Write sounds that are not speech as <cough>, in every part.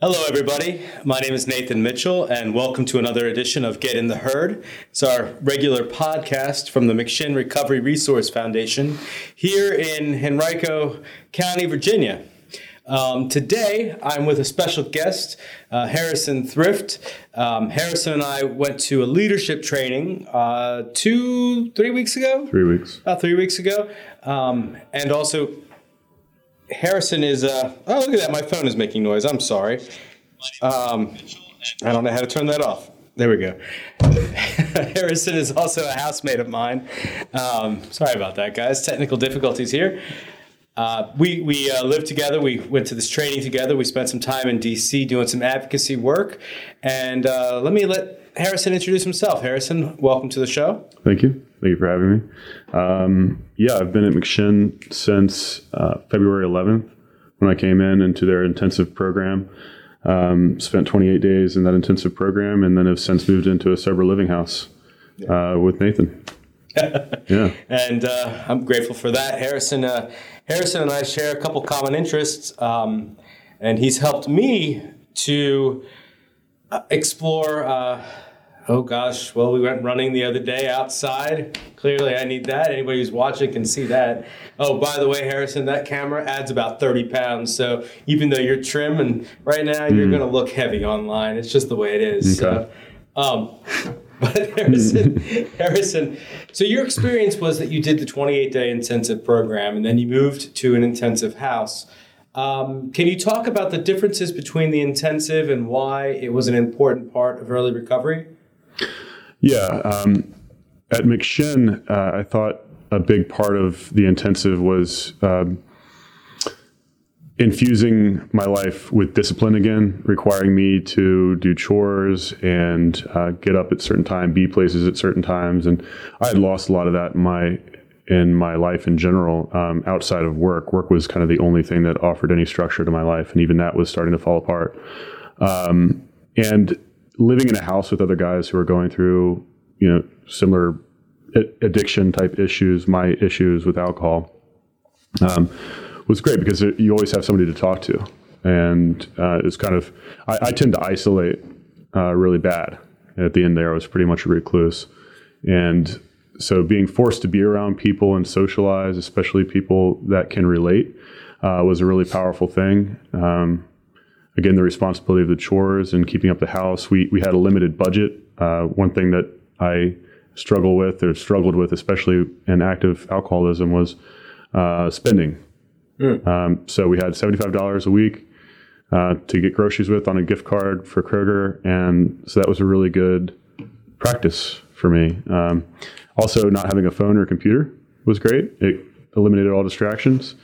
Hello, everybody. My name is Nathan Mitchell, and welcome to another edition of Get in the Herd. It's our regular podcast from the McShin Recovery Resource Foundation here in Henrico County, Virginia. Um, today, I'm with a special guest, uh, Harrison Thrift. Um, Harrison and I went to a leadership training uh, two, three weeks ago. Three weeks. About three weeks ago, um, and also Harrison is. Uh, oh, look at that! My phone is making noise. I'm sorry. Um, I don't know how to turn that off. There we go. <laughs> Harrison is also a housemate of mine. Um, sorry about that, guys. Technical difficulties here. Uh, we we uh, lived together. We went to this training together. We spent some time in D.C. doing some advocacy work. And uh, let me let Harrison introduce himself. Harrison, welcome to the show. Thank you. Thank you for having me. Um, yeah, I've been at McShin since uh, February 11th when I came in into their intensive program. Um, spent 28 days in that intensive program and then have since moved into a sober living house uh, with Nathan. <laughs> yeah. And uh, I'm grateful for that. Harrison, uh, Harrison and I share a couple common interests, um, and he's helped me to uh, explore uh, Oh gosh, well, we went running the other day outside. Clearly, I need that. Anybody who's watching can see that. Oh, by the way, Harrison, that camera adds about 30 pounds. So even though you're trim and right now you're mm. going to look heavy online, it's just the way it is. Okay. So, um, <laughs> but Harrison, <laughs> Harrison, so your experience was that you did the 28 day intensive program and then you moved to an intensive house. Um, can you talk about the differences between the intensive and why it was an important part of early recovery? Yeah. Um, at McShin, uh, I thought a big part of the intensive was um, infusing my life with discipline again, requiring me to do chores and uh, get up at certain time, be places at certain times, and I had lost a lot of that in my in my life in general. Um, outside of work, work was kind of the only thing that offered any structure to my life, and even that was starting to fall apart. Um, and living in a house with other guys who are going through, you know, similar addiction type issues, my issues with alcohol, um, was great because you always have somebody to talk to. And uh, it's kind of, I, I tend to isolate uh, really bad. At the end there, I was pretty much a recluse. And so being forced to be around people and socialize, especially people that can relate, uh, was a really powerful thing. Um, again, the responsibility of the chores and keeping up the house. We we had a limited budget. Uh, one thing that I struggle with or struggled with, especially in active alcoholism, was uh, spending. Mm. Um, so we had seventy five dollars a week uh, to get groceries with on a gift card for Kroger, and so that was a really good practice for me. Um, also, not having a phone or computer was great. It eliminated all distractions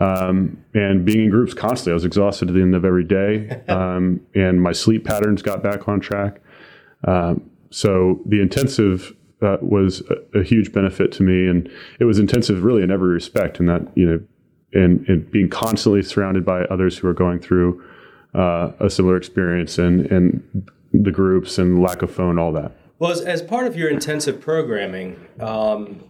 um, and being in groups constantly. I was exhausted at the end of every day, <laughs> um, and my sleep patterns got back on track. Um, so the intensive uh, was a, a, huge benefit to me, and it was intensive really in every respect. And that you know, and, and being constantly surrounded by others who are going through uh, a similar experience, and and the groups and lack of phone, all that. Well, as, as part of your intensive programming, um,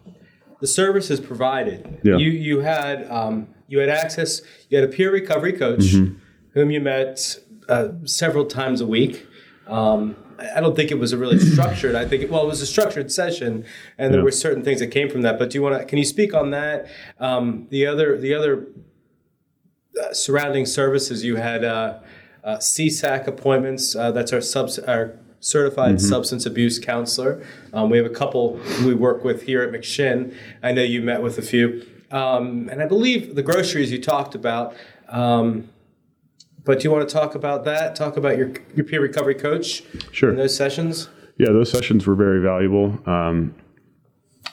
the services provided. Yeah. You you had um, you had access. You had a peer recovery coach mm-hmm. whom you met uh, several times a week. Um, I don't think it was a really <clears throat> structured. I think it, well, it was a structured session, and there yeah. were certain things that came from that. But do you want to? Can you speak on that? Um, the other the other uh, surrounding services you had uh, uh, CSAC appointments. Uh, that's our subs our certified mm-hmm. substance abuse counselor. Um, we have a couple we work with here at McShin. I know you met with a few. Um, and I believe the groceries you talked about. Um, but do you want to talk about that? Talk about your, your peer recovery coach sure. in those sessions? Yeah, those sessions were very valuable. Um,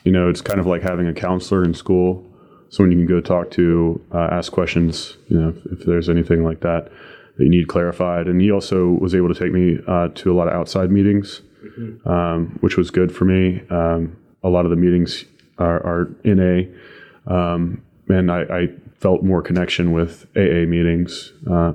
you know, it's kind of like having a counselor in school, someone you can go talk to, uh, ask questions, you know, if, if, there's anything like that that you need clarified. And he also was able to take me uh, to a lot of outside meetings, mm-hmm. um, which was good for me. Um, a lot of the meetings are, are in a um, and I, I, felt more connection with AA meetings. Uh,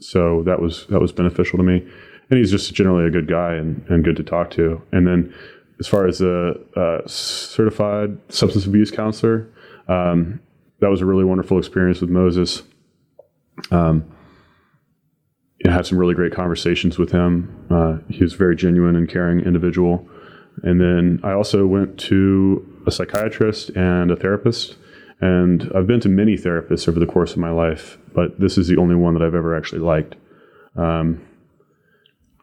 so that was that was beneficial to me. And he's just generally a good guy and, and good to talk to. And then as far as a, a certified substance abuse counselor, um, that was a really wonderful experience with Moses. Um, had some really great conversations with him. Uh, he was a very genuine and caring individual. And then I also went to a psychiatrist and a therapist. And I've been to many therapists over the course of my life, but this is the only one that I've ever actually liked. Um,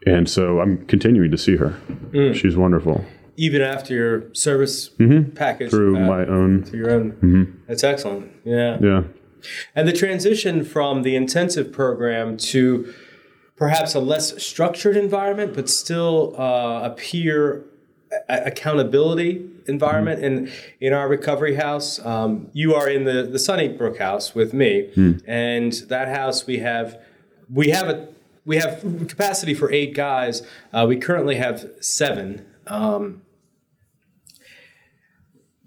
and so I'm continuing to see her. Mm. She's wonderful. Even after your service mm-hmm. package through uh, my own, through your own. Mm-hmm. That's excellent. Yeah. Yeah. And the transition from the intensive program to perhaps a less structured environment, but still uh, a peer accountability environment mm. in in our recovery house. Um, you are in the the Sunnybrook house with me, mm. and that house we have we have a we have capacity for eight guys. Uh, we currently have seven. Um,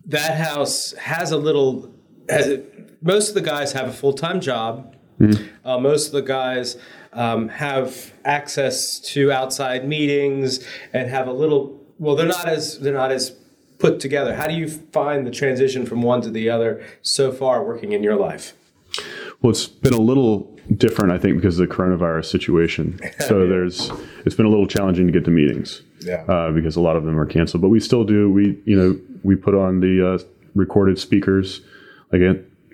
that house has a little. Has, most of the guys have a full time job. Mm. Uh, most of the guys um, have access to outside meetings and have a little well they're not as they're not as put together how do you find the transition from one to the other so far working in your life well it's been a little different i think because of the coronavirus situation <laughs> so yeah. there's it's been a little challenging to get to meetings yeah. uh, because a lot of them are canceled but we still do we you know we put on the uh, recorded speakers like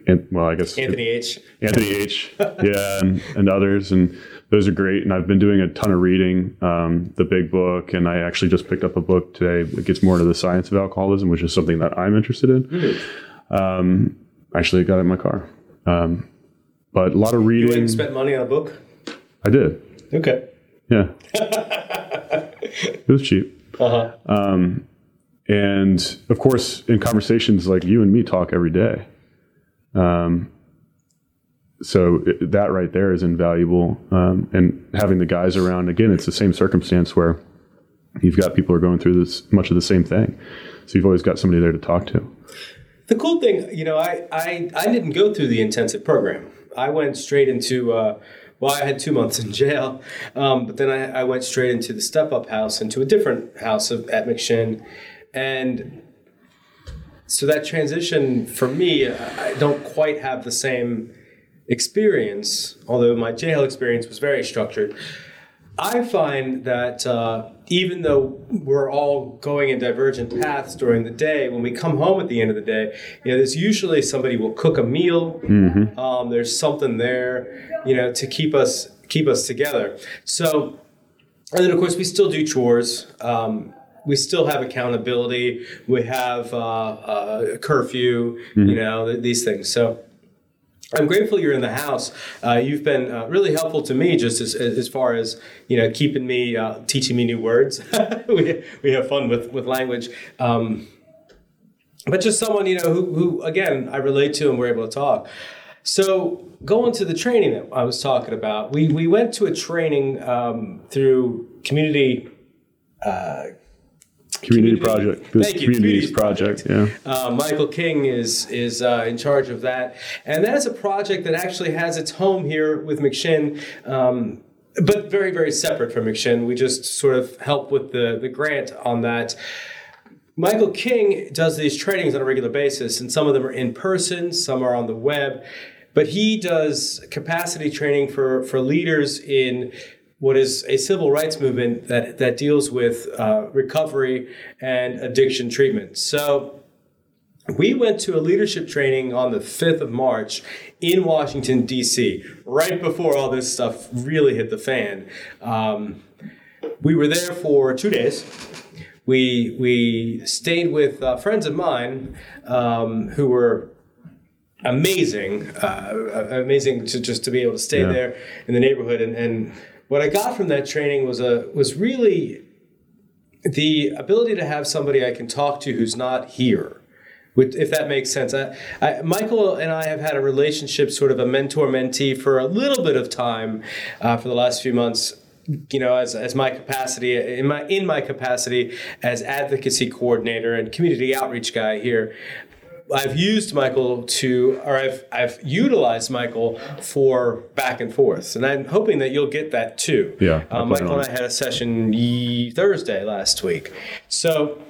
and well, I guess Anthony H. Anthony H. <laughs> yeah, and, and others, and those are great. And I've been doing a ton of reading, um, the big book, and I actually just picked up a book today that gets more into the science of alcoholism, which is something that I'm interested in. Mm-hmm. Um, actually, got it in my car. Um, but a lot of reading. You spent money on a book. I did. Okay. Yeah. <laughs> it was cheap. Uh huh. Um, and of course, in conversations like you and me talk every day. Um, so that right there is invaluable. Um, and having the guys around, again, it's the same circumstance where you've got people who are going through this much of the same thing. So you've always got somebody there to talk to. The cool thing, you know, I, I, I didn't go through the intensive program. I went straight into, uh, well, I had two months in jail, um, but then I, I, went straight into the step up house, into a different house of, at McShin. And so that transition for me, I don't quite have the same experience, although my jail experience was very structured. I find that uh, even though we're all going in divergent paths during the day, when we come home at the end of the day, you know, there's usually somebody will cook a meal. Mm-hmm. Um, there's something there, you know, to keep us keep us together. So, and then of course we still do chores. Um, we still have accountability. We have uh, uh, curfew, mm-hmm. you know, th- these things. So I'm grateful you're in the house. Uh, you've been uh, really helpful to me, just as, as far as you know, keeping me, uh, teaching me new words. <laughs> we, we have fun with with language. Um, but just someone you know who, who again I relate to and we're able to talk. So going to the training that I was talking about, we we went to a training um, through community Community, project. Thank you. Communities project. project. Yeah. Uh, Michael King is is uh, in charge of that, and that is a project that actually has its home here with McShin. Um, but very, very separate from McShin. We just sort of help with the, the grant on that. Michael King does these trainings on a regular basis, and some of them are in person, some are on the web. But he does capacity training for, for leaders in what is a civil rights movement that, that deals with uh, recovery and addiction treatment. So we went to a leadership training on the 5th of March in Washington, D.C., right before all this stuff really hit the fan. Um, we were there for two days. We, we stayed with uh, friends of mine um, who were amazing, uh, amazing to just to be able to stay yeah. there in the neighborhood and, and what I got from that training was a was really the ability to have somebody I can talk to who's not here. If that makes sense, I, I, Michael and I have had a relationship, sort of a mentor mentee, for a little bit of time uh, for the last few months you know, as, as my capacity in my in my capacity as advocacy coordinator and community outreach guy here, I've used Michael to, or I've I've utilized Michael for back and forth, and I'm hoping that you'll get that too. Yeah, um, Michael and I had a session Thursday last week, so.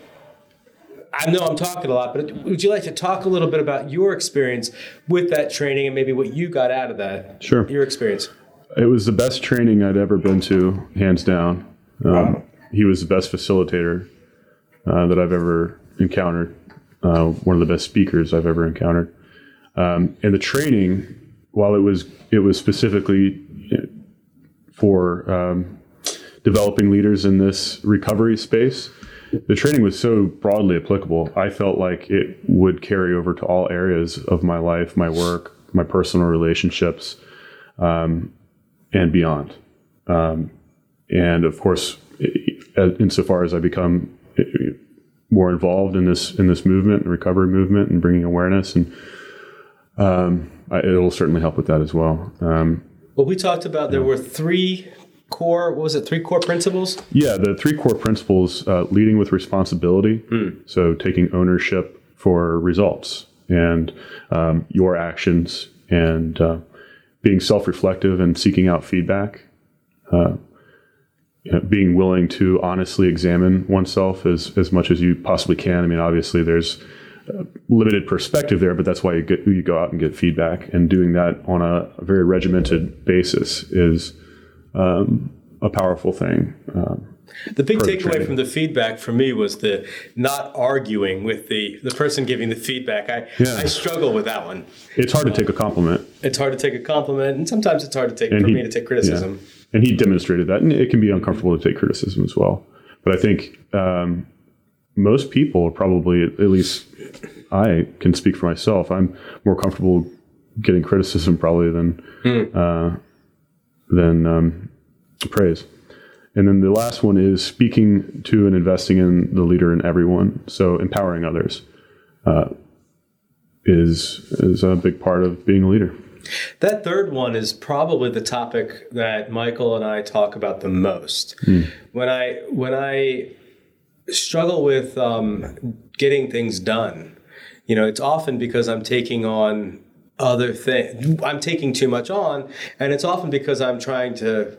I know I'm talking a lot, but would you like to talk a little bit about your experience with that training and maybe what you got out of that? Sure. Your experience. It was the best training I'd ever been to, hands down. Um, wow. He was the best facilitator uh, that I've ever encountered. Uh, one of the best speakers I've ever encountered. Um, and the training, while it was it was specifically for um, developing leaders in this recovery space, the training was so broadly applicable. I felt like it would carry over to all areas of my life, my work, my personal relationships, um, and beyond. Um, and of course, insofar as I become more involved in this in this movement, the recovery movement, and bringing awareness, and um, it'll certainly help with that as well. Um, well, we talked about there were three core. What was it? Three core principles. Yeah, the three core principles: uh, leading with responsibility, mm. so taking ownership for results and um, your actions, and uh, being self-reflective and seeking out feedback. Uh, you know, being willing to honestly examine oneself as, as much as you possibly can. I mean, obviously, there's limited perspective there, but that's why you get you go out and get feedback. And doing that on a, a very regimented basis is um, a powerful thing. Um, the big takeaway from the feedback for me was the not arguing with the, the person giving the feedback. I, yeah. I struggle with that one. It's hard to take a compliment. It's hard to take a compliment, and sometimes it's hard to take and for he, me to take criticism. Yeah. And he demonstrated that, and it can be uncomfortable to take criticism as well. But I think um, most people are probably, at least I can speak for myself, I'm more comfortable getting criticism probably than mm. uh, than um, praise. And then the last one is speaking to and investing in the leader and everyone. So empowering others uh, is is a big part of being a leader. That third one is probably the topic that Michael and I talk about the most. Mm. When I when I struggle with um, getting things done. You know, it's often because I'm taking on other things. I'm taking too much on, and it's often because I'm trying to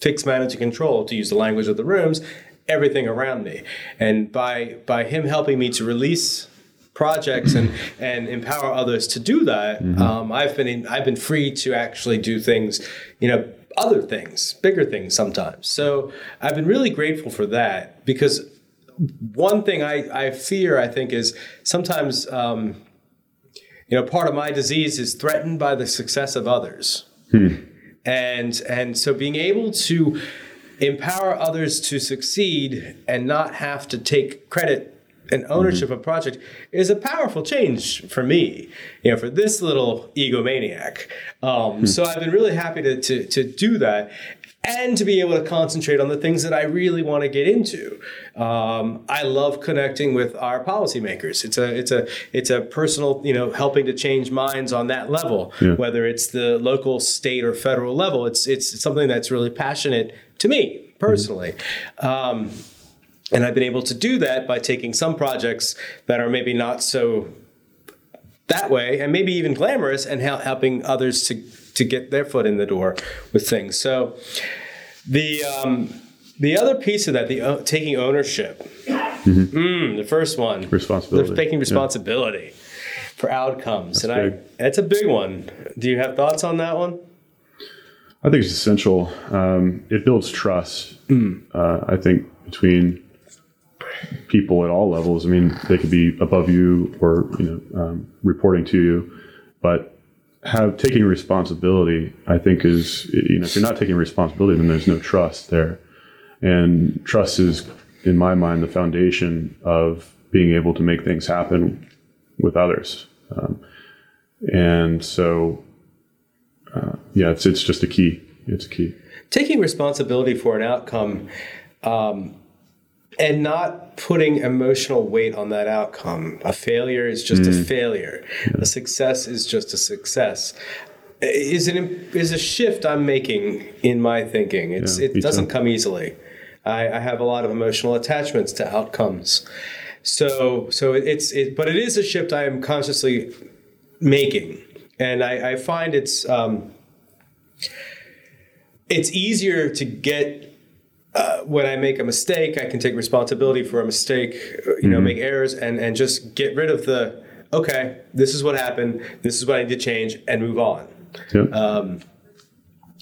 fix, manage, and control, to use the language of the rooms, everything around me. And by by him helping me to release projects and and empower others to do that, mm-hmm. um, I've been in, I've been free to actually do things, you know, other things, bigger things sometimes. So I've been really grateful for that because one thing I, I fear, I think, is sometimes, um, you know, part of my disease is threatened by the success of others. Hmm. And, and so being able to empower others to succeed and not have to take credit and ownership mm-hmm. of project is a powerful change for me, you know, for this little egomaniac. Um, hmm. So I've been really happy to, to, to do that and to be able to concentrate on the things that I really want to get into. Um, I love connecting with our policymakers. It's a it's a it's a personal you know helping to change minds on that level, yeah. whether it's the local, state, or federal level. It's it's something that's really passionate to me personally. Mm-hmm. Um, and I've been able to do that by taking some projects that are maybe not so that way and maybe even glamorous and helping others to to get their foot in the door with things. So the um, the other piece of that, the uh, taking ownership, mm-hmm. mm, the first one, responsibility, taking responsibility yeah. for outcomes, That's and big. I that's a big one. Do you have thoughts on that one? I think it's essential. Um, it builds trust. Mm. Uh, I think between people at all levels. I mean, they could be above you or you know um, reporting to you, but have taking responsibility, I think is you know if you're not taking responsibility, then there's no trust there, and trust is in my mind the foundation of being able to make things happen with others, um, and so uh, yeah, it's it's just a key. It's a key. Taking responsibility for an outcome. Um, and not putting emotional weight on that outcome. A failure is just mm. a failure. A success is just a success. Is an is a shift I'm making in my thinking. It's yeah, it doesn't too. come easily. I, I, have a lot of emotional attachments to outcomes. So so it's it, but it is a shift I am consciously making, and I, I find it's um, it's easier to get uh, when I make a mistake, I can take responsibility for a mistake, you know, mm-hmm. make errors and, and just get rid of the, okay, this is what happened, this is what I need to change, and move on. Yep. Um,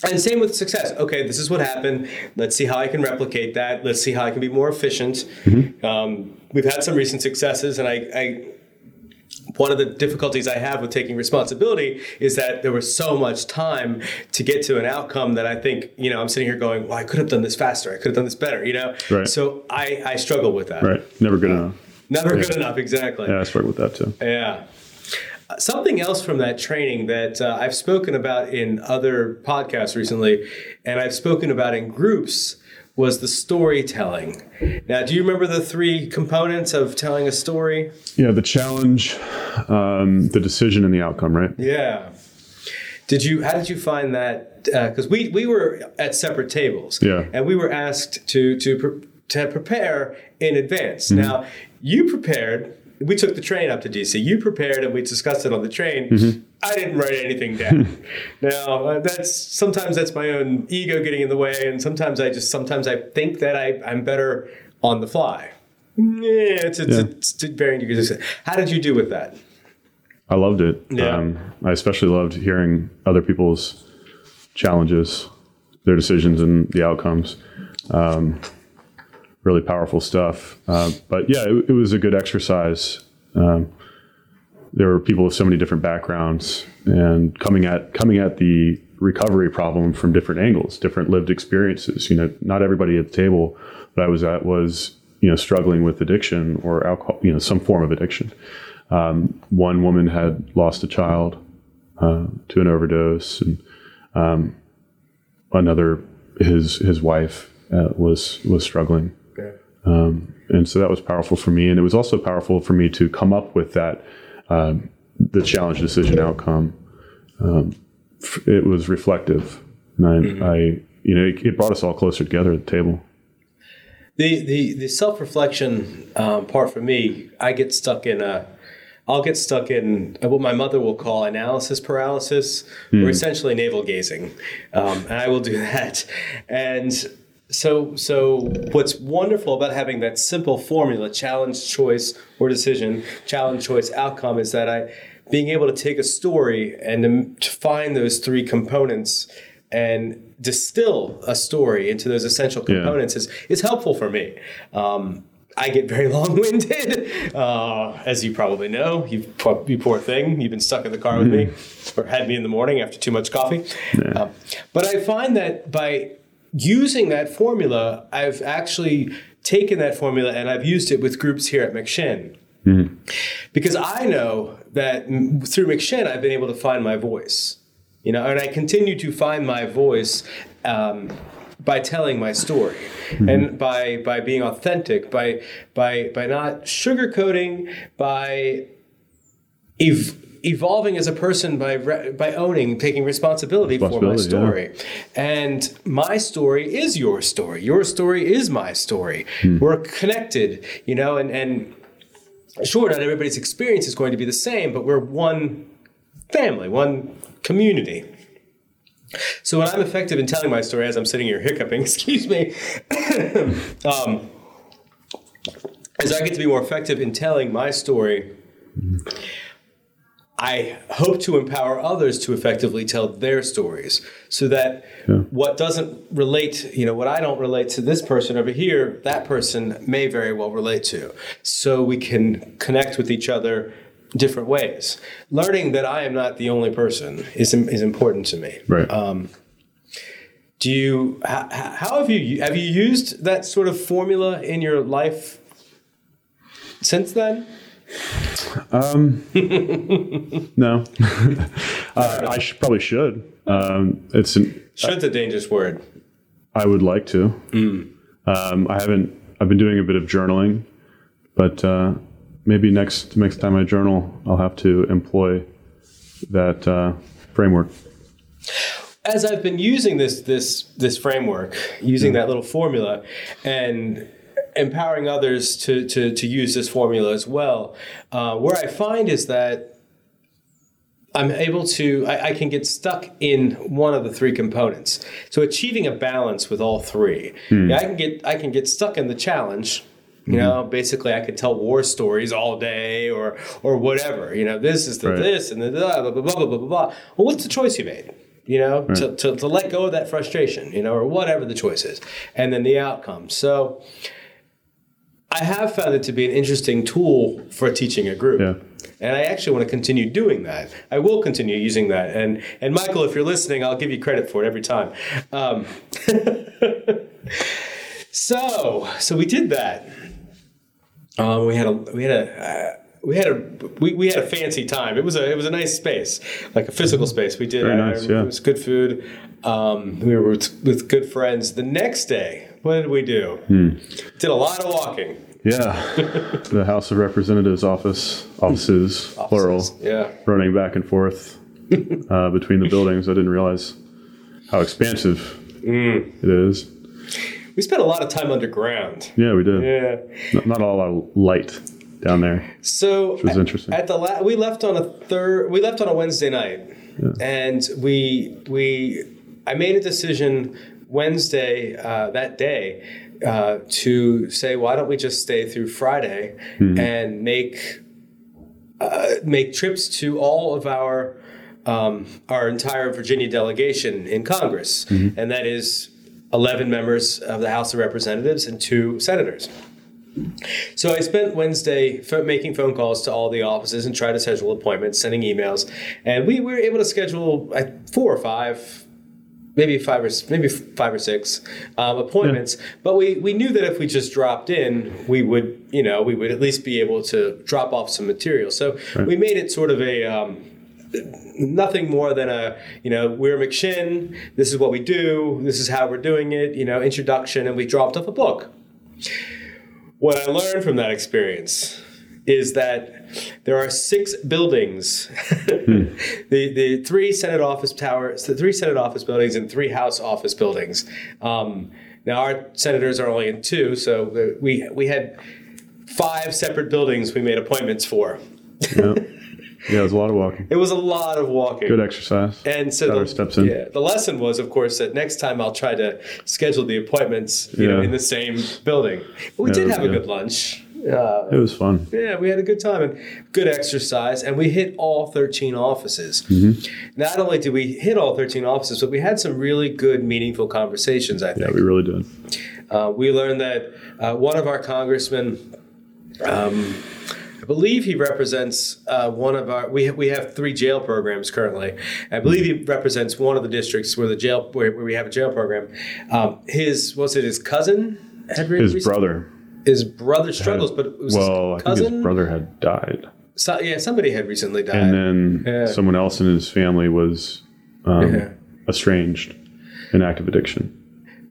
and same with success. Okay, this is what happened. Let's see how I can replicate that. Let's see how I can be more efficient. Mm-hmm. Um, we've had some recent successes, and I, I one of the difficulties I have with taking responsibility is that there was so much time to get to an outcome that I think, you know, I'm sitting here going, well, I could have done this faster. I could have done this better, you know? Right. So I, I struggle with that. Right. Never good enough. Never yeah. good enough, exactly. Yeah, I struggle with that too. Yeah. Something else from that training that uh, I've spoken about in other podcasts recently, and I've spoken about in groups, was the storytelling. Now, do you remember the three components of telling a story? Yeah, the challenge, um, the decision, and the outcome, right? Yeah. Did you? How did you find that? Because uh, we we were at separate tables. Yeah. And we were asked to to pre- to prepare in advance. Mm-hmm. Now you prepared we took the train up to DC. You prepared and we discussed it on the train. Mm-hmm. I didn't write anything down. <laughs> now uh, that's sometimes that's my own ego getting in the way, and sometimes I just sometimes I think that I, I'm better on the fly. Yeah, it's, it's, yeah. it's, it's varying degrees. How did you do with that? I loved it. Yeah. Um, I especially loved hearing other people's challenges, their decisions, and the outcomes. Um, really powerful stuff. Uh, but yeah, it, it, was a good exercise. Um, there were people with so many different backgrounds and coming at coming at the recovery problem from different angles, different lived experiences. You know, not everybody at the table that I was at was you know struggling with addiction or alcohol, you know, some form of addiction. Um, one woman had lost a child uh, to an overdose, and um, another his his wife uh, was was struggling um, and so that was powerful for me. And it was also powerful for me to come up with that, um, the challenge decision outcome. Um, it was reflective. And I, mm-hmm. I you know, it, it, brought us all closer together at the table. The, the, the self reflection um, part for me, I get stuck in a, I'll get stuck in what my mother will call analysis paralysis, mm. or hmm. essentially navel gazing, um, and I will do <laughs> that. And so, so what's wonderful about having that simple formula, challenge, choice, or decision, challenge, choice, outcome, is that I, being able to take a story and to find those three components and distill a story into those essential components yeah. is, is helpful for me. Um, I get very <laughs> long-winded, uh, as you probably know. You, you poor thing. You've been stuck in the car with mm-hmm. me, or had me in the morning after too much coffee. Yeah. Um, but I find that by using that formula, I've actually taken that formula and I've used it with groups here at McShin. Mm-hmm. Because I know that through McShin, I've been able to find my voice. You know, and I continue to find my voice um, by telling my story mm-hmm. and by by being authentic, by by by not sugarcoating, by ev- evolving as a person by re- by owning, taking responsibility, for my story. Yeah. And my story is your story. Your story is my story. Hmm. We're connected, you know, and and sure, not everybody's experience is going to be the same, but we're one family, one community. So when I'm effective in telling my story, as I'm sitting here <laughs> hiccuping, <laughs> excuse me, <coughs> um, as I get to be more effective in telling my story. I hope to empower others to effectively tell their stories so that yeah. what doesn't relate, you know, what I don't relate to this person over here, that person may very well relate to. So we can connect with each other different ways. Learning that I am not the only person is, is important to me. Right. Um, do you, how, how have you, have you used that sort of formula in your life since then? Um, no, <laughs> uh, I sh- probably should. Um, it's an, should's a dangerous word. I would like to. Mm. Um, I haven't. I've been doing a bit of journaling, but uh, maybe next next time I journal, I'll have to employ that uh, framework. As I've been using this this this framework, using that little formula, and empowering others to, to, to use this formula as well. Uh, where I find is that I'm able to, I, I, can get stuck in one of the three components. So achieving a balance with all three. Hmm. Yeah, I can get, I can get stuck in the challenge. You mm-hmm. know, basically, I could tell war stories all day, or or whatever. You know, this is the right. this and the blah blah blah blah blah blah blah. Well, what's the choice you made? you know, right. to, to, to let go of that frustration, you know, or whatever the choice is, and then the outcome. So I have found it to be an interesting tool for teaching a group. Yeah. And I actually want to continue doing that. I will continue using that. And and Michael, if you're listening, I'll give you credit for it every time. Um, <laughs> so so we did that. Um, we had a we had a uh, we had a we, we had a fancy time. It was a it was a nice space, like a physical space. We did Very nice, yeah. it was good food. Um, we were with, with, good friends. The next day, what did we do? Hmm. Did a lot of walking. Yeah, <laughs> the House of Representatives office offices, offices plural. Yeah, running back and forth <laughs> uh, between the buildings. I didn't realize how expansive mm. it is. We spent a lot of time underground. Yeah, we did. Yeah, not, not a lot of light down there. So which was at, interesting. At the la- we left on a third. We left on a Wednesday night, yeah. and we we I made a decision Wednesday uh, that day uh, to say why don't we just stay through Friday mm-hmm. and make uh, make trips to all of our um, our entire Virginia delegation in Congress, mm-hmm. and that is 11 members of the House of Representatives and two senators. So I spent Wednesday making phone calls to all the offices and try to schedule appointments, sending emails, and we were able to schedule four or five, maybe five or maybe five or six um, appointments. Yeah. But we we knew that if we just dropped in, we would you know we would at least be able to drop off some material. So right. we made it sort of a. Um, nothing more than a you know we're McShin this is what we do this is how we're doing it you know introduction and we dropped off a book what I learned from that experience is that there are six buildings hmm. <laughs> the, the three Senate office towers, the three Senate office buildings, and three House office buildings. Um, now, our senators are only in two, so we, we had five separate buildings we made appointments for. Yep. Yeah, it was a lot of walking. It was a lot of walking. Good exercise. And so the, steps in. Yeah, the lesson was, of course, that next time I'll try to schedule the appointments, you yeah. know, in the same building. But we yeah, did have a good lunch. Uh, it was fun. Yeah, we had a good time and good exercise, and we hit all 13 offices. Mm-hmm. Not only did we hit all 13 offices, but we had some really good, meaningful conversations. I think. Yeah, we really did. Uh, we learned that uh, one of our congressmen. Um, I believe he represents uh, one of our. We have, we have three jail programs currently. I believe he represents one of the districts where the jail where, where we have a jail program. Um, his was it his cousin? Had his recently? brother. His brother struggles, had, but it was well, his cousin. I think his brother had died. So, yeah, somebody had recently died, and then yeah. someone else in his family was um, yeah. estranged in active addiction.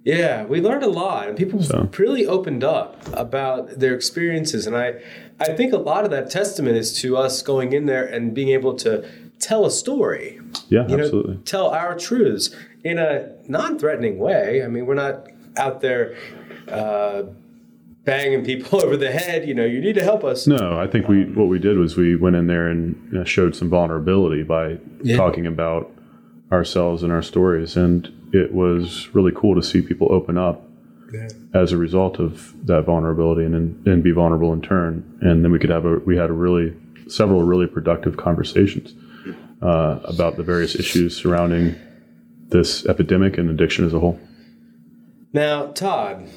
Yeah, we learned a lot, and people so. really opened up about their experiences. And I, I think a lot of that testament is to us going in there and being able to tell a story. Yeah, you absolutely. Know, tell our truths in a non-threatening way. I mean, we're not out there. Uh, banging people <laughs> over the head. You know, you need to help us. No, I think we what we did was we went in there and showed some vulnerability by yeah. talking about ourselves and our stories, and it was really cool to see people open up yeah. as a result of that vulnerability and and be vulnerable in turn. And then we could have a we had a really several really productive conversations uh, about the various issues surrounding this epidemic and addiction as a whole. Now, Todd,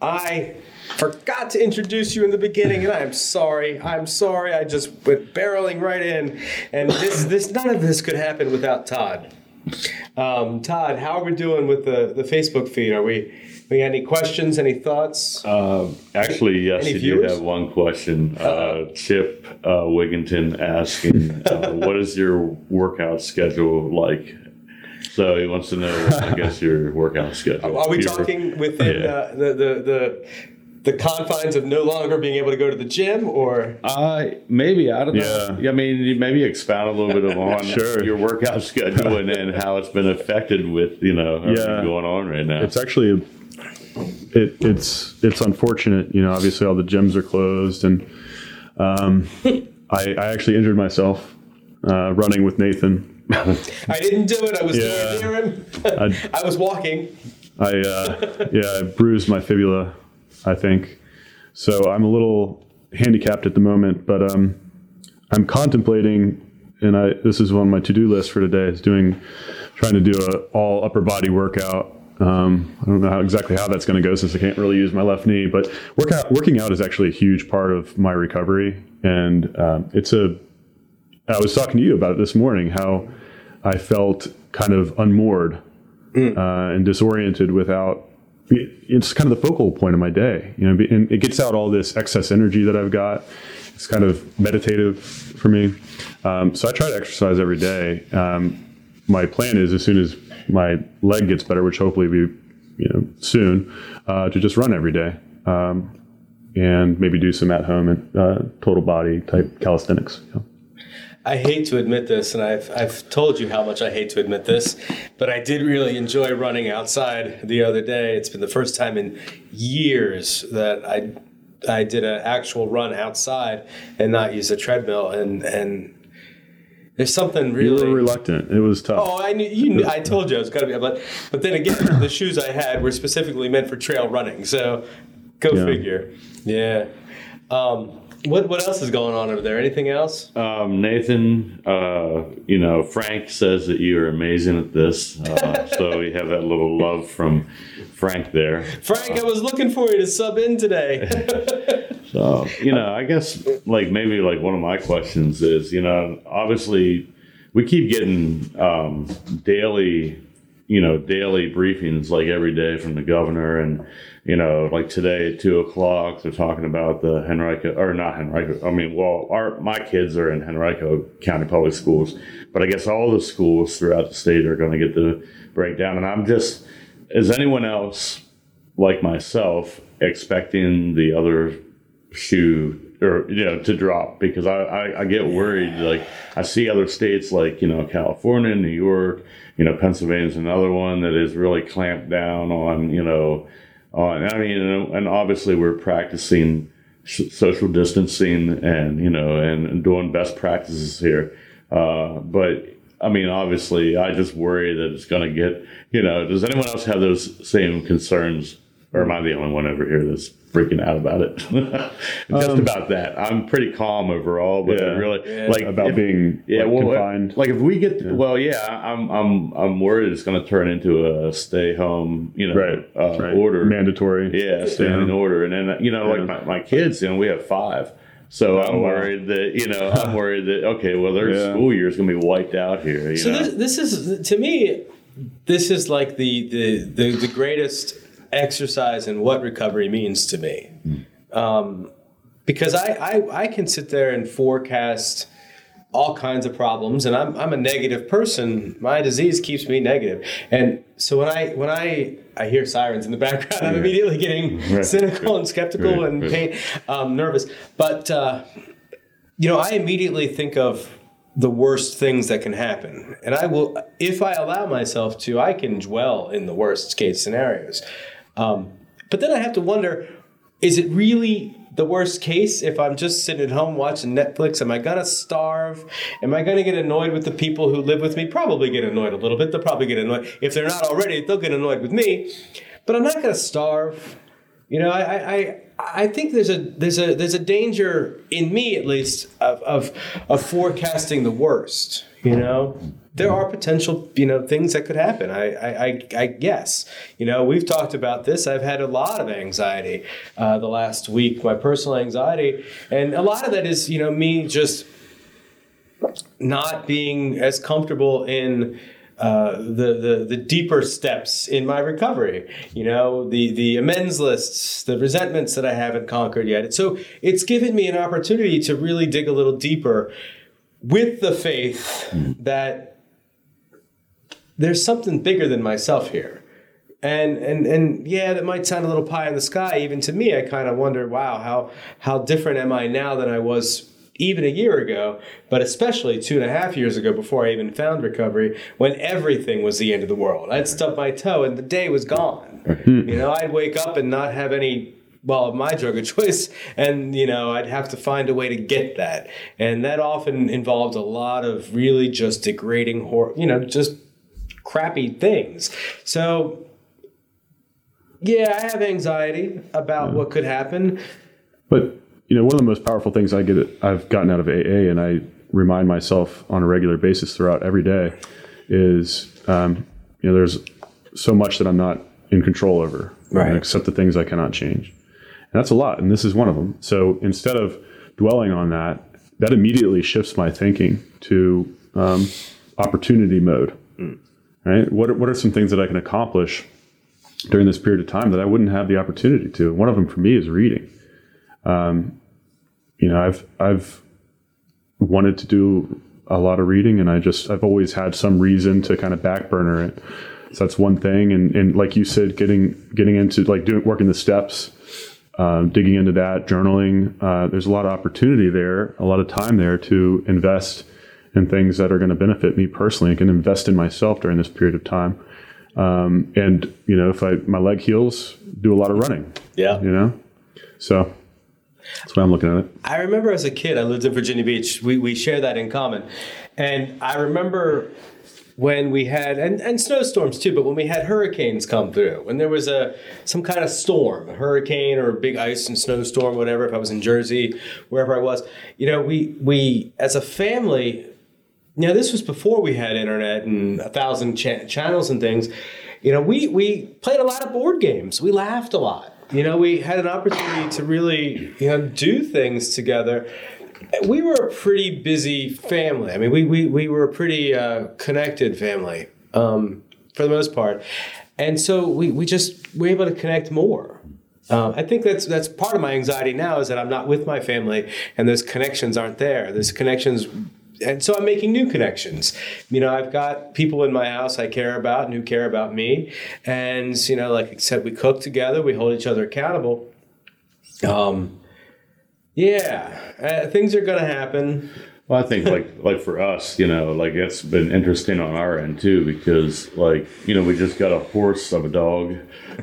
I forgot to introduce you in the beginning, and I'm sorry. I'm sorry. I just went barreling right in, and this this none of this could happen without Todd. Um, Todd, how are we doing with the, the Facebook feed? Are we we got any questions, any thoughts? Uh, actually, yes, any you do have one question. Uh, Chip uh, Wigginton asking, uh, <laughs> what is your workout schedule like? So he wants to know, I guess, your workout schedule. Are we talking within yeah. Uh, the, the, the the confines of no longer being able to go to the gym or uh maybe i don't know yeah. i mean maybe expound a little bit <laughs> on sure. your workout <laughs> schedule and, and how it's been affected with you know yeah. going on right now it's actually it, it's it's unfortunate you know obviously all the gyms are closed and um, <laughs> I, I actually injured myself uh, running with nathan I didn't do it. I was yeah. near him. I, I was walking. I uh, yeah, I bruised my fibula I think. So I'm a little handicapped at the moment, but um, I'm contemplating, and I this is on my to do list for today, is doing trying to do a all upper body workout. Um, I don't know how exactly how that's going to go since I can't really use my left knee, but workout, working out is actually a huge part of my recovery. And um, it's a, I was talking to you about it this morning, how I felt kind of unmoored mm. uh, and disoriented without it's kind of the focal point of my day, you know, and it gets out all this excess energy that I've got. It's kind of meditative for me. Um, so I try to exercise every day. Um, my plan is as soon as my leg gets better, which hopefully will be, you know, soon, uh, to just run every day. Um, and maybe do some at home and uh, total body type calisthenics. I hate to admit this, and I've, I've told you how much I hate to admit this, but I did really enjoy running outside the other day. It's been the first time in years that I I did an actual run outside and not use a treadmill, and and there's something really. You were reluctant. It was tough. Oh, I knew. You knew, I told you I was going to be, but but then again, <coughs> the shoes I had were specifically meant for trail running. So, go yeah. figure. Yeah. Um, what what else is going on over there? Anything else? Um, Nathan, uh, you know Frank says that you are amazing at this, uh, <laughs> so we have that little love from Frank there. Frank, uh, I was looking for you to sub in today. <laughs> so you know, I guess like maybe like one of my questions is, you know, obviously we keep getting um, daily, you know, daily briefings like every day from the governor and you know, like today at two o'clock, they're talking about the Henrico, or not Henrico. I mean, well, our my kids are in Henrico County Public Schools, but I guess all the schools throughout the state are going to get the breakdown. And I'm just, is anyone else like myself expecting the other shoe or you know to drop because I, I, I get worried like I see other states like you know California, New York, you know Pennsylvania's another one that is really clamped down on you know uh, I mean, and obviously we're practicing social distancing and you know and, doing best practices here. Uh, but I mean, obviously, I just worry that it's going to get. You know, does anyone else have those same concerns, or am I the only one over here that's freaking out about it. <laughs> Just um, about that. I'm pretty calm overall, but yeah, really yeah, like about if, being yeah, like, well, confined. Like if we get yeah. well, yeah, I'm I'm I'm worried it's going to turn into a stay home, you know, right, uh, right. order, mandatory. Yeah, staying in order, and then you know, like my, my kids, you know, we have five. So oh, I'm worried wow. that you know I'm <laughs> worried that okay, well their yeah. school year is going to be wiped out here. so this, this, is to me, this is like the the the, the greatest exercise and what recovery means to me. Um, because I, I, I can sit there and forecast all kinds of problems and I'm, I'm a negative person. My disease keeps me negative. And so when i when i i hear sirens in the background i'm immediately getting <laughs> right. cynical and skeptical right. and pain um, nervous. But uh, you know i immediately think of the worst things that can happen. And i will if i allow myself to i can dwell in the worst case scenarios um, but then I have to wonder is it really the worst case if I'm just sitting at home watching Netflix? Am I going to starve? Am I going to get annoyed with the people who live with me? Probably get annoyed a little bit. They'll probably get annoyed. If they're not already, they'll get annoyed with me. But I'm not going to starve. You know, I, I, I think there's a there's a there's a danger in me at least of of, of forecasting the worst. You know, there are potential, you know, things that could happen. I, I, I, guess, you know, we've talked about this. I've had a lot of anxiety uh, the last week, my personal anxiety, and a lot of that is, you know, me just not being as comfortable in. Uh, the, the the deeper steps in my recovery, you know, the the amends lists, the resentments that I haven't conquered yet. So it's given me an opportunity to really dig a little deeper with the faith that there's something bigger than myself here. And and and yeah, that might sound a little pie in the sky. Even to me, I kind of wonder, wow, how how different am I now than I was even a year ago, but especially two and a half years ago before I even found recovery, when everything was the end of the world. I'd stub my toe and the day was gone. Mm-hmm. you know, I'd wake up and not have any well, my drug of <laughs> choice, and you know, I'd have to find a way to get that, and that often involved a lot of really just degrading, hor- you know, just crappy things. So, yeah, I have anxiety about yeah. what could happen. But you know, one of the most powerful things I get I've gotten out of AA, and I remind myself on a regular basis throughout every day, is um, you know there's so much that I'm not in control over, right? Except the things I cannot change, and that's a lot, and this is one of them. So instead of dwelling on that, that immediately shifts my thinking to um, opportunity mode. Mm. Right? What are, what are some things that I can accomplish during this period of time that I wouldn't have the opportunity to? One of them for me is reading. Um, you know, I've I've wanted to do a lot of reading, and I just I've always had some reason to kind of backburner it. So that's one thing, and and like you said, getting getting into like doing working the steps, um, digging into that, journaling. Uh, there's a lot of opportunity there, a lot of time there to invest in things that are going to benefit me personally. I can invest in myself during this period of time. Um, and you know, if I my leg heals, do a lot of running. Yeah, you know, so that's why I'm looking at it. I remember as a kid, I lived in Virginia Beach. We, we share that in common. And I remember when we had and, and snowstorms too, but when we had hurricanes come through, when there was a some kind of storm, a hurricane or a big ice and snowstorm, whatever, if I was in Jersey, wherever I was, you know, we we as a family, know, this was before we had internet and a thousand cha- channels and things. You know, we we played a lot of board games. We laughed a lot you know, we had an opportunity to really, you know, do things together. We were a pretty busy family. I mean, we, we, we were a pretty uh, connected family um, for the most part. And so we, we just were able to connect more. Um, I think that's that's part of my anxiety now is that I'm not with my family and those connections aren't there. Those connections and so I'm making new connections. You know, I've got people in my house I care about and who care about me. And, you know, like I said, we cook together, we hold each other accountable. Um, yeah, uh, things are going to happen. Well, I think like like for us, you know, like it's been interesting on our end too because like you know we just got a horse of a dog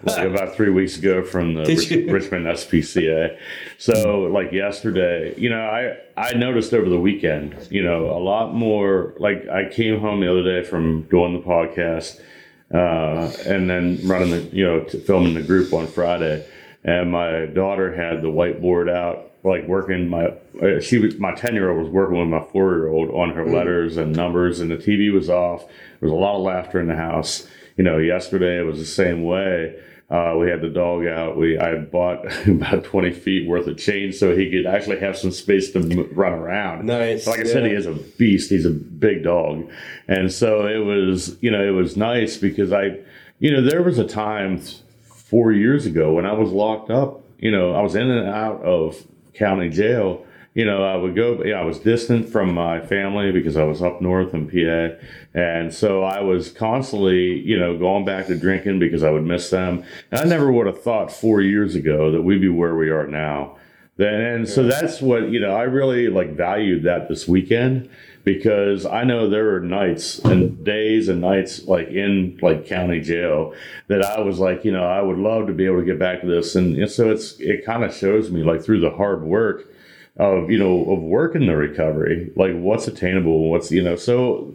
like about three weeks ago from the Rich, Richmond SPCA. So like yesterday, you know, I I noticed over the weekend, you know, a lot more. Like I came home the other day from doing the podcast uh, and then running the you know filming the group on Friday, and my daughter had the whiteboard out like working my she was my 10 year old was working with my four year old on her mm. letters and numbers and the tv was off there was a lot of laughter in the house you know yesterday it was the same way uh, we had the dog out. We I bought <laughs> about twenty feet worth of chains so he could actually have some space to m- run around. Nice. Like I yeah. said, he is a beast. He's a big dog, and so it was you know it was nice because I you know there was a time four years ago when I was locked up. You know I was in and out of county jail, you know, I would go, yeah, I was distant from my family because I was up north in PA. And so I was constantly, you know, going back to drinking because I would miss them. And I never would have thought four years ago that we'd be where we are now. And so that's what, you know, I really like valued that this weekend because I know there are nights and days and nights like in like county jail that I was like, you know, I would love to be able to get back to this. And, and so it's, it kind of shows me like through the hard work of, you know, of work in the recovery, like what's attainable, what's, you know, so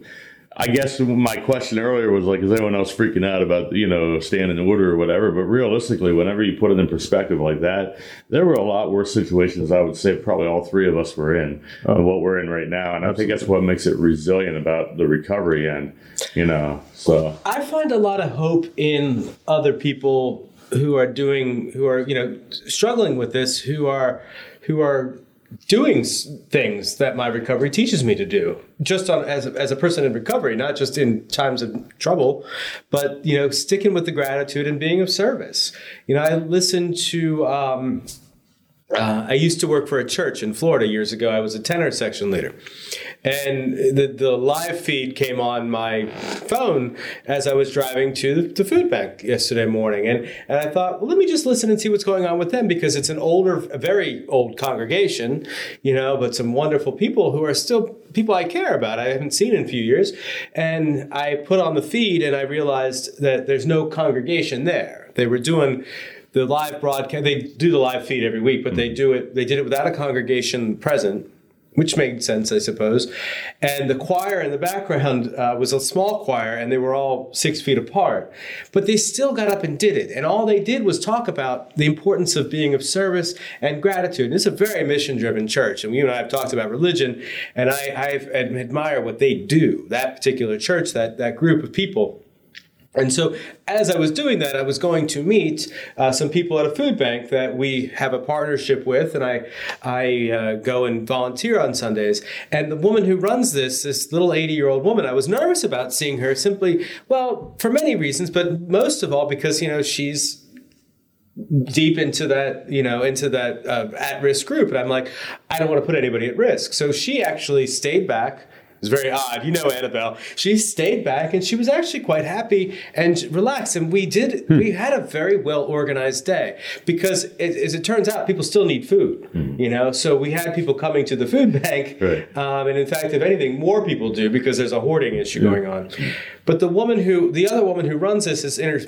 I guess my question earlier was like, is anyone else freaking out about you know staying in order or whatever? But realistically, whenever you put it in perspective like that, there were a lot worse situations. I would say probably all three of us were in oh. what we're in right now, and Absolutely. I think that's what makes it resilient about the recovery end. You know, so I find a lot of hope in other people who are doing who are you know struggling with this who are who are doing things that my recovery teaches me to do. Just on as a, as a person in recovery not just in times of trouble but you know sticking with the gratitude and being of service. You know i listened to um, uh, I used to work for a church in Florida years ago. I was a tenor section leader. And the, the live feed came on my phone as I was driving to the food bank yesterday morning. And, and I thought, well, let me just listen and see what's going on with them because it's an older, very old congregation, you know, but some wonderful people who are still people I care about. I haven't seen in a few years. And I put on the feed and I realized that there's no congregation there. They were doing the live broadcast. They do the live feed every week, but they mm-hmm. do it. They did it without a congregation present, which made sense, I suppose. And the choir in the background uh, was a small choir, and they were all six feet apart. But they still got up and did it. And all they did was talk about the importance of being of service and gratitude. And it's a very mission driven church. And you and I have talked about religion, and I, I admire what they do, that particular church, that, that group of people. And so, as I was doing that, I was going to meet uh, some people at a food bank that we have a partnership with, and I I uh, go and volunteer on Sundays. And the woman who runs this, this little eighty year old woman, I was nervous about seeing her simply, well, for many reasons, but most of all because you know she's deep into that you know into that uh, at risk group, and I'm like, I don't want to put anybody at risk. So she actually stayed back very odd. You know Annabelle. She stayed back and she was actually quite happy and relaxed. And we did, hmm. we had a very well organized day because it, as it turns out, people still need food, hmm. you know? So we had people coming to the food bank. Right. Um, and in fact, if anything, more people do because there's a hoarding issue yeah. going on. But the woman who, the other woman who runs this is inter,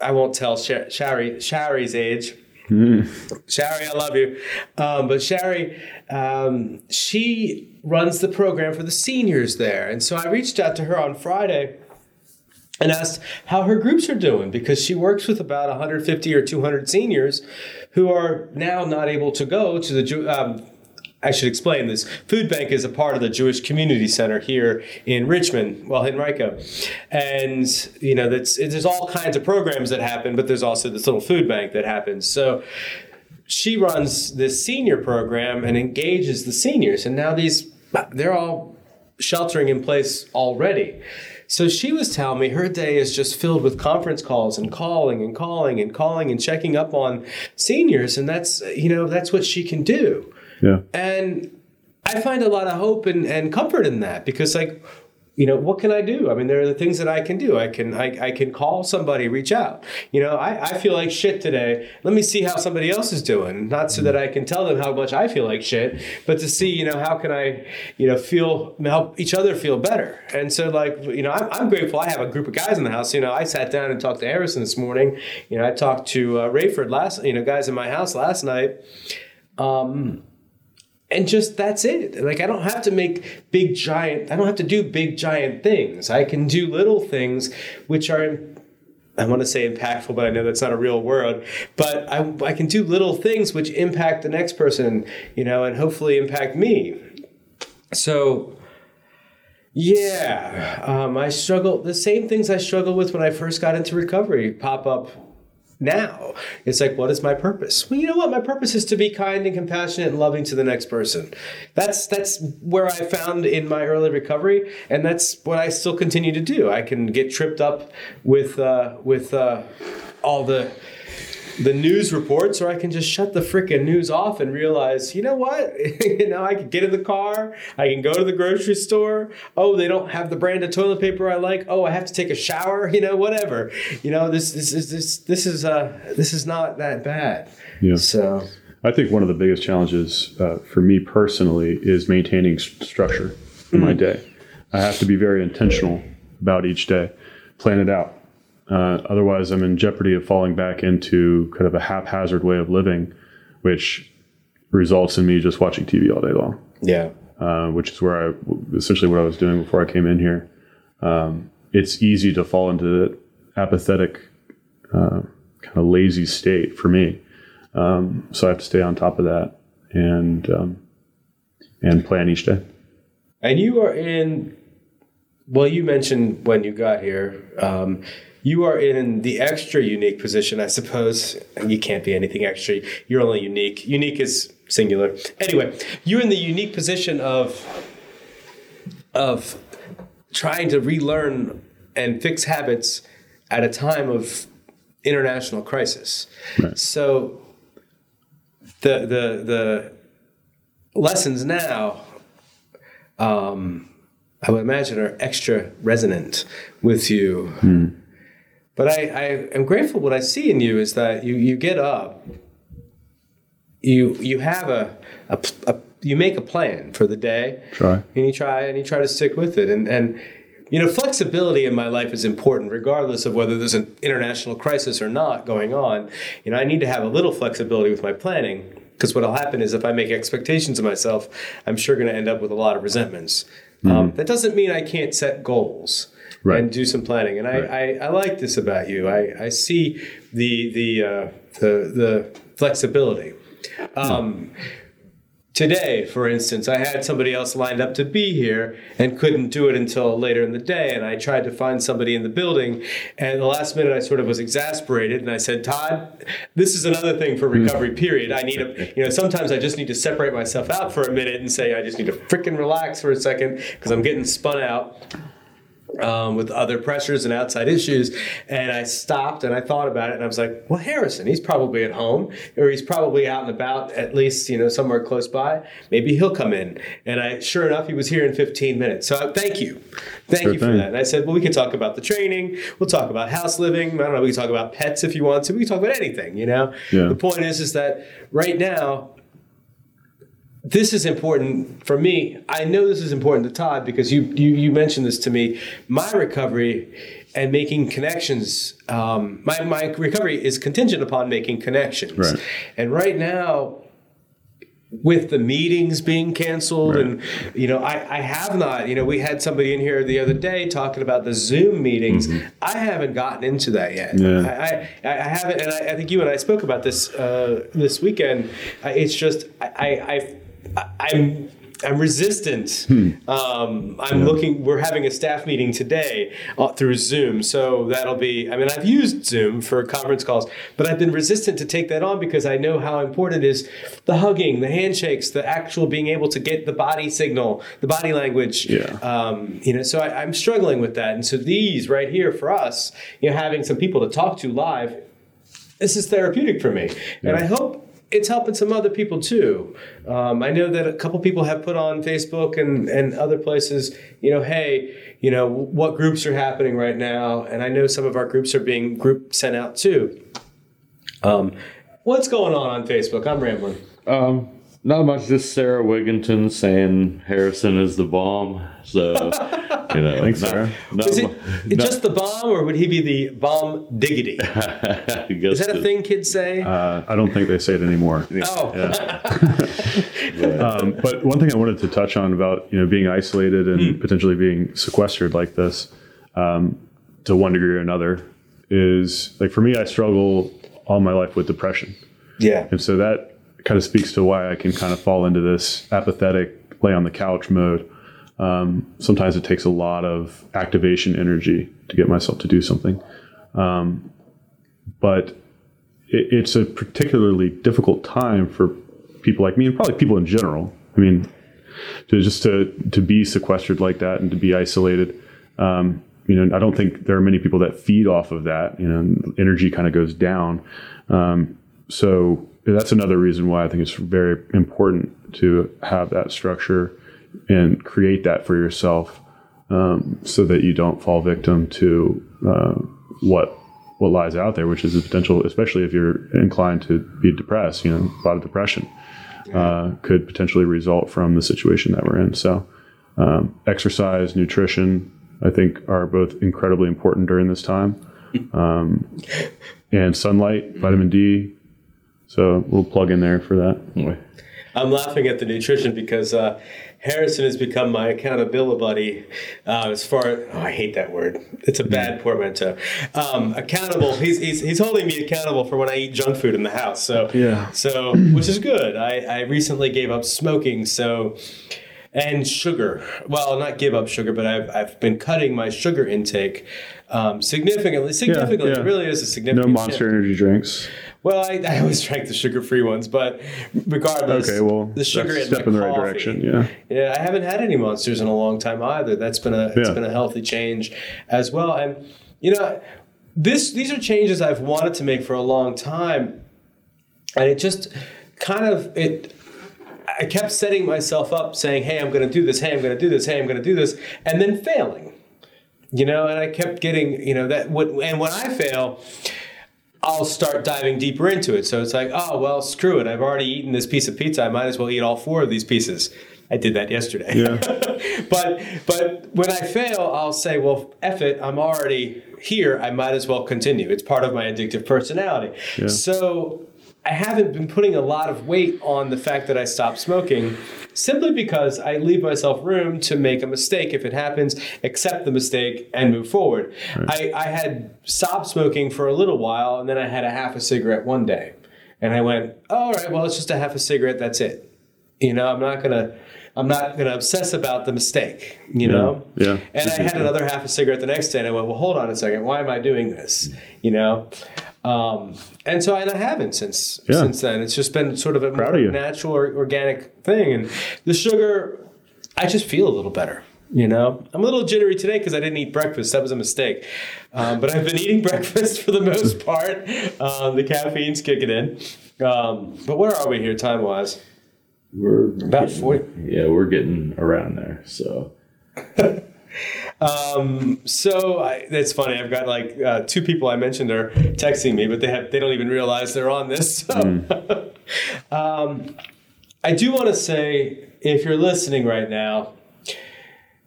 I won't tell Shari, Shari's age. <laughs> Mm. Shari, I love you. Um, but Shari, um, she runs the program for the seniors there. And so I reached out to her on Friday and asked how her groups are doing because she works with about 150 or 200 seniors who are now not able to go to the um, I should explain this. Food Bank is a part of the Jewish Community Center here in Richmond, well, Henrico. And, you know, that's, there's all kinds of programs that happen, but there's also this little food bank that happens. So she runs this senior program and engages the seniors. And now these, they're all sheltering in place already. So she was telling me her day is just filled with conference calls and calling and calling and calling and checking up on seniors. And that's, you know, that's what she can do. Yeah. And I find a lot of hope and, and comfort in that because like you know what can i do? I mean there are the things that i can do. I can i, I can call somebody reach out. You know I, I feel like shit today. Let me see how somebody else is doing. Not so that i can tell them how much i feel like shit but to see you know how can i you know feel help each other feel better. And so like you know i'm, I'm grateful. I have a group of guys in the house. You know i sat down and talked to harrison this morning. You know i talked to uh, rayford last you know guys in my house last night. Um, and just that's it. Like I don't have to make big giant. I don't have to do big giant things. I can do little things, which are. I want to say impactful, but I know that's not a real word. But I, I can do little things which impact the next person, you know, and hopefully impact me. So, yeah, um, I struggle. The same things I struggled with when I first got into recovery pop up now. It's like, what is my purpose? Well, you know what? My purpose is to be kind and compassionate and loving to the next person. That's that's where I found in my early recovery, and that's what I still continue to do. I can get tripped up with uh, with uh, all the the news reports, or I can just shut the freaking news off and realize, you know what? <laughs> you know, I can get in the car, I can go to the grocery store. Oh, they don't have the brand of toilet paper I like. Oh, I have to take a shower. <laughs> You know, whatever. You know, this this is this this is uh this is not that bad. Yeah. So. I think one of the biggest challenges uh, for me personally is maintaining st- structure in mm-hmm. my day. I have to be very intentional about each day, plan it out uh, otherwise, I'm in jeopardy of falling back into kind of a haphazard way of living, which results in me just watching TV all day long. Yeah. Uh, which is where I essentially what I was doing before I came in here. Um, it's easy to fall into the apathetic, uh, kind of lazy state for me. Um, so I have to stay on top of that and um, and plan each day. And you are in. Well, you mentioned when you got here um, you are in the extra unique position, I suppose. You can't be anything extra. You're only unique. Unique is singular. Anyway, you're in the unique position of of trying to relearn and fix habits at a time of international crisis. Right. So the the the lessons now um, I would imagine are extra resonant with you. Mm but I, I am grateful. What I see in you is that you you get up, you you have a, a, a you make a plan for the day. Try and you try and you try to stick with it. And and you know flexibility in my life is important, regardless of whether there's an international crisis or not going on. You know I need to have a little flexibility with my planning. Because what'll happen is if I make expectations of myself, I'm sure going to end up with a lot of resentments. Mm-hmm. Um, that doesn't mean I can't set goals. Right. and do some planning. And I, right. I, I, like this about you. I, I see the the uh, the, the flexibility. Um, Today, for instance, I had somebody else lined up to be here and couldn't do it until later in the day. And I tried to find somebody in the building. And the last minute, I sort of was exasperated. And I said, Todd, this is another thing for recovery, period. I need a, <laughs> you know, sometimes I just need to separate myself out for a minute and say, I just need to freaking relax for a second because I'm getting spun out um, with other pressures and outside issues. And I stopped and I thought about it and I was like, well, Harrison, he's probably at home or he's probably out and about at least, you know, somewhere close by. Maybe he'll come in. And I, sure enough, he was here in 15 minutes. So thank you. Thank sure you for thing. that. And I said, well, we can talk about the training. We'll talk about house living. I don't know. We can talk about pets if you want to. We can talk about anything, you know? Yeah. The point is, is that right now, this is important for me. I know this is important to Todd because you you, you mentioned this to me. My recovery and making connections. Um, my my recovery is contingent upon making connections. Right. And right now, with the meetings being canceled right. and you know I, I have not you know we had somebody in here the other day talking about the zoom meetings mm-hmm. i haven't gotten into that yet yeah. I, I, I haven't and I, I, think you and i spoke about this uh, this weekend it's just I, I I'm I'm resistant. Hmm. Um, I'm yeah. looking. We're having a staff meeting today uh, through Zoom, so that'll be. I mean, I've used Zoom for conference calls, but I've been resistant to take that on because I know how important it is the hugging, the handshakes, the actual being able to get the body signal, the body language. Yeah. Um, you know, so I, I'm struggling with that, and so these right here for us, you know, having some people to talk to live, this is therapeutic for me, yeah. and I hope it's helping some other people too. Um, I know that a couple people have put on Facebook and, and other places, you know, hey, you know, what groups are happening right now. And I know some of our groups are being group sent out too. Um, what's going on on Facebook? I'm rambling. Um, not much. Just Sarah Wigginton saying Harrison is the bomb. So, <laughs> you know, thanks, not, Sarah. Not, is it not, just the bomb, or would he be the bomb diggity? <laughs> is that a thing kids say? Uh, I don't think they say it anymore. Oh, yeah. <laughs> um, but one thing I wanted to touch on about you know being isolated and mm. potentially being sequestered like this, um, to one degree or another, is like for me, I struggle all my life with depression. Yeah, and so that kind of speaks to why I can kind of fall into this apathetic, lay on the couch mode. Um, sometimes it takes a lot of activation energy to get myself to do something. Um, but it, it's a particularly difficult time for people like me and probably people in general. I mean, to just to to be sequestered like that and to be isolated. Um, you know, I don't think there are many people that feed off of that. You know, energy kind of goes down. Um, so that's another reason why I think it's very important to have that structure and create that for yourself, um, so that you don't fall victim to uh, what what lies out there, which is the potential, especially if you're inclined to be depressed. You know, a lot of depression uh, could potentially result from the situation that we're in. So, um, exercise, nutrition, I think, are both incredibly important during this time. <laughs> Um, and sunlight, vitamin D, so we'll plug in there for that. I'm laughing at the nutrition because uh, Harrison has become my accountability buddy. Uh, as far oh, I hate that word. It's a bad portmanteau. Um, accountable. He's, he's he's holding me accountable for when I eat junk food in the house. So yeah. So which is good. I I recently gave up smoking. So and sugar. Well, not give up sugar, but I've, I've been cutting my sugar intake um, significantly. Significantly, yeah, yeah. it really is a significant. No monster shift. energy drinks. Well, I, I always drank the sugar-free ones, but regardless, okay, well, the sugar in step in the right direction. Yeah, yeah. I haven't had any monsters in a long time either. That's been a it's been a healthy change as well. And you know, this these are changes I've wanted to make for a long time, and it just kind of it. I kept setting myself up, saying, "Hey, I'm going to do this. Hey, I'm going to do this. Hey, I'm going to do this," and then failing. You know, and I kept getting, you know, that. What, and when I fail I'll start diving deeper into it. So it's like, oh, well, screw it. I've already eaten this piece of pizza. I might as well eat all four of these pieces. I did that yesterday. Yeah. <laughs> but but when I fail, I'll say, well, F it. I'm already here. I might as well continue. It's part of my addictive personality. Yeah. So I haven't been putting a lot of weight on the fact that I stopped smoking simply because I leave myself room to make a mistake if it happens, accept the mistake, and move forward. Right. I, I had stopped smoking for a little while, and then I had a half a cigarette one day. And I went, oh, all right, well, it's just a half a cigarette, that's it. You know, I'm not going to I'm not going to obsess about the mistake, you yeah, know? Yeah. And I had another half a cigarette the next day and I went, well, hold on a second. Why am I doing this? You know? Um, and so and I haven't since yeah. since then. It's just been sort of a natural or organic thing. And the sugar, I just feel a little better. You know, I'm a little jittery today because I didn't eat breakfast. That was a mistake. Um, but I've been <laughs> eating breakfast for the most <laughs> part. Um, the caffeine's kicking in. Um, but where are we here time wise? We're about getting, 40. Yeah, we're getting around there. So. <laughs> um, so I, it's funny. I've got like uh, two people I mentioned are texting me, but they have they don't even realize they're on this. So. <laughs> Mm. um, I do want to say, if you're listening right now,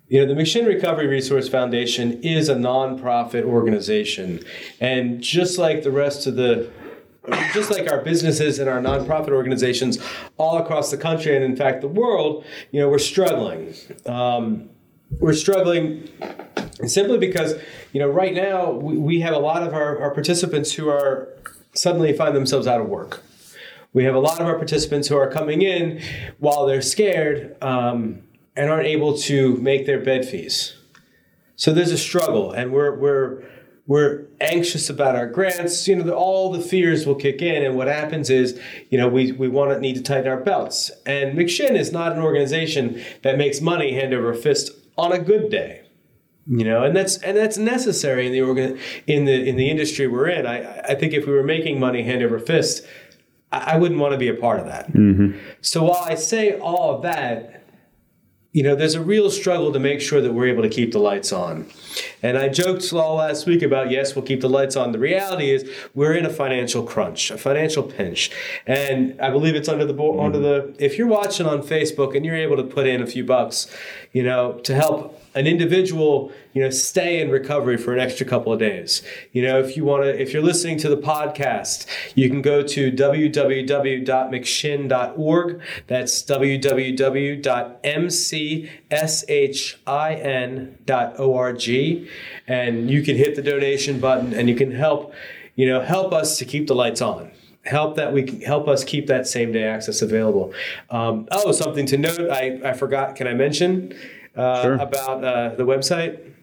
you know, the McShin Recovery Resource Foundation is a nonprofit organization. And just like the rest of the just like our businesses and our nonprofit organizations all across the country and in fact the world, you know, we're struggling. Um, we're struggling simply because, you know, right now we, we have a lot of our, our participants who are suddenly find themselves out of work. We have a lot of our participants who are coming in while they're scared um, and aren't able to make their bed fees. So there's a struggle, and we're we're we're anxious about our grants, you know, the, all the fears will kick in. And what happens is, you know, we, we want to need to tighten our belts. And McShin is not an organization that makes money hand over fist on a good day. You know, and that's and that's necessary in the organ in the in the industry we're in. I I think if we were making money hand over fist, I, I wouldn't want to be a part of that. Mm-hmm. So while I say all of that, you know, there's a real struggle to make sure that we're able to keep the lights on. And I joked all last week about, yes, we'll keep the lights on. The reality is we're in a financial crunch, a financial pinch. And I believe it's under the, under mm-hmm. the, if you're watching on Facebook and you're able to put in a few bucks, you know, to help an individual, you know, stay in recovery for an extra couple of days. You know, if you want to, if you're listening to the podcast, you can go to www.mcshin.org. That's www.mcshin.org. And you can hit the donation button and you can help, you know, help us to keep the lights on help that we can help us keep that same day access available. Um, oh, something to note, I, I forgot. Can I mention? uh, sure. about uh, the website?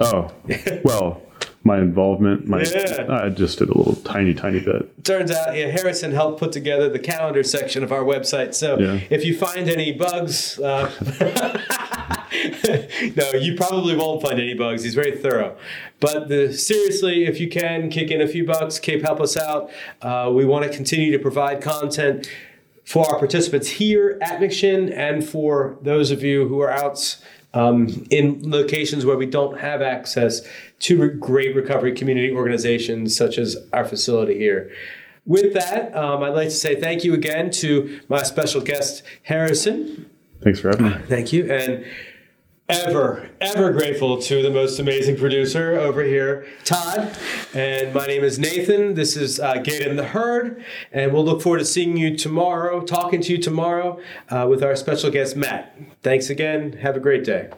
Oh, <laughs> well, my involvement, my yeah. I just did a little tiny, tiny bit. Turns out, yeah, Harrison helped put together the calendar section of our website. So yeah. if you find any bugs, uh, <laughs> no, you probably won't find any bugs. He's very thorough. But the, seriously, if you can kick in a few bucks, Cape, help us out. Uh, we want to continue to provide content for our participants here at McShin and for those of you who are out um, in locations where we don't have access to re- great recovery community organizations such as our facility here. With that, um, I'd like to say thank you again to my special guest, Harrison. Thanks for having me. Thank you. And ever, ever grateful to the most amazing producer over here, Todd. And my name is Nathan. This is uh, Gate in the Herd. And we'll look forward to seeing you tomorrow, talking to you tomorrow uh, with our special guest, Matt. Thanks again. Have a great day.